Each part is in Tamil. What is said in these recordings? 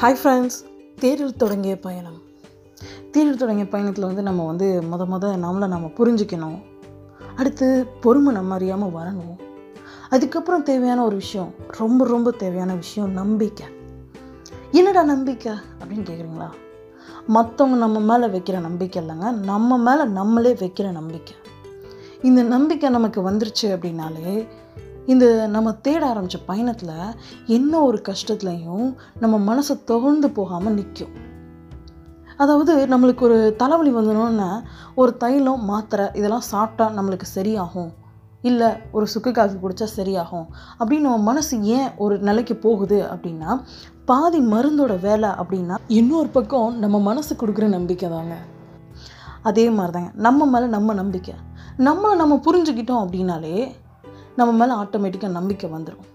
ஹாய் ஃப்ரெண்ட்ஸ் தேரில் தொடங்கிய பயணம். தேரில் தொடங்கிய பயணத்தில் வந்து நம்ம வந்து முத முத நம்மளை நம்ம புரிஞ்சுக்கணும். அடுத்து பொறுமை நம்ம அறியாமல் வரணும். அதுக்கப்புறம் தேவையான ஒரு விஷயம் ரொம்ப ரொம்ப தேவையான விஷயம் நம்பிக்கை. என்னடா நம்பிக்கை அப்படின்னு கேட்குறீங்களா மற்றவங்க நம்ம மேலே வைக்கிற நம்பிக்கை இல்லைங்க. நம்ம மேலே நம்மளே வைக்கிற நம்பிக்கை. இந்த நம்பிக்கை நமக்கு வந்துருச்சு அப்படின்னாலே இந்த நம்ம தேட ஆரம்பித்த பயணத்தில் என்ன ஒரு கஷ்டத்துலையும் நம்ம மனசை தொகுந்து போகாமல் நிற்கும் அதாவது நம்மளுக்கு ஒரு தலைவலி வந்துடணுன்னா ஒரு தைலம் மாத்திரை இதெல்லாம் சாப்பிட்டா நம்மளுக்கு சரியாகும். இல்லை ஒரு சுக்கு காஃபி குடித்தா சரியாகும். அப்படின்னு நம்ம மனசு ஏன் ஒரு நிலைக்கு போகுது அப்படின்னா பாதி மருந்தோட வேலை அப்படின்னா இன்னொரு பக்கம் நம்ம மனசு கொடுக்குற நம்பிக்கை தாங்க அதே மாதிரி தாங்க நம்ம மேலே நம்ம நம்பிக்கை. நம்மளை நம்ம புரிஞ்சுக்கிட்டோம் அப்படின்னாலே நம்ம மேலே ஆட்டோமேட்டிக்காக நம்பிக்கை வந்துடும்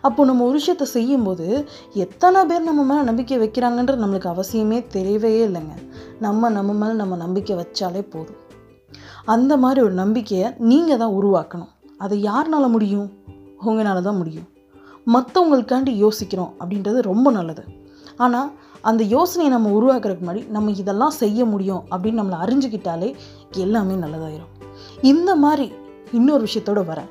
அப்போ நம்ம ஒரு விஷயத்தை செய்யும்போது எத்தனை பேர் நம்ம மேலே நம்பிக்கை வைக்கிறாங்கன்றது நம்மளுக்கு அவசியமே தெரியவே இல்லைங்க. நம்ம நம்ம மேலே நம்ம நம்பிக்கை வச்சாலே போதும். அந்த மாதிரி ஒரு நம்பிக்கையை நீங்கள் தான் உருவாக்கணும். அதை யாருனால முடியும்? உங்களால் தான் முடியும். மற்றவங்களுக்காண்டி யோசிக்கிறோம் அப்படின்றது ரொம்ப நல்லது. ஆனால் அந்த யோசனையை நம்ம உருவாக்குறதுக்கு முன்னாடி நம்ம இதெல்லாம் செய்ய முடியும் அப்படின்னு நம்மளை அறிஞ்சுக்கிட்டாலே எல்லாமே நல்லதாயிரும். இந்த மாதிரி இன்னொரு விஷயத்தோடு வரேன்.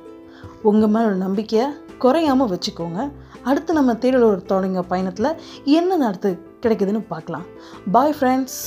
உங்கள் மேலே ஒரு நம்பிக்கையை குறையாமல் வச்சுக்கோங்க. அடுத்து நம்ம தேடலூர் தொடங்க பயணத்தில் என்ன நடத்து கிடைக்குதுன்னு பார்க்கலாம். Bye friends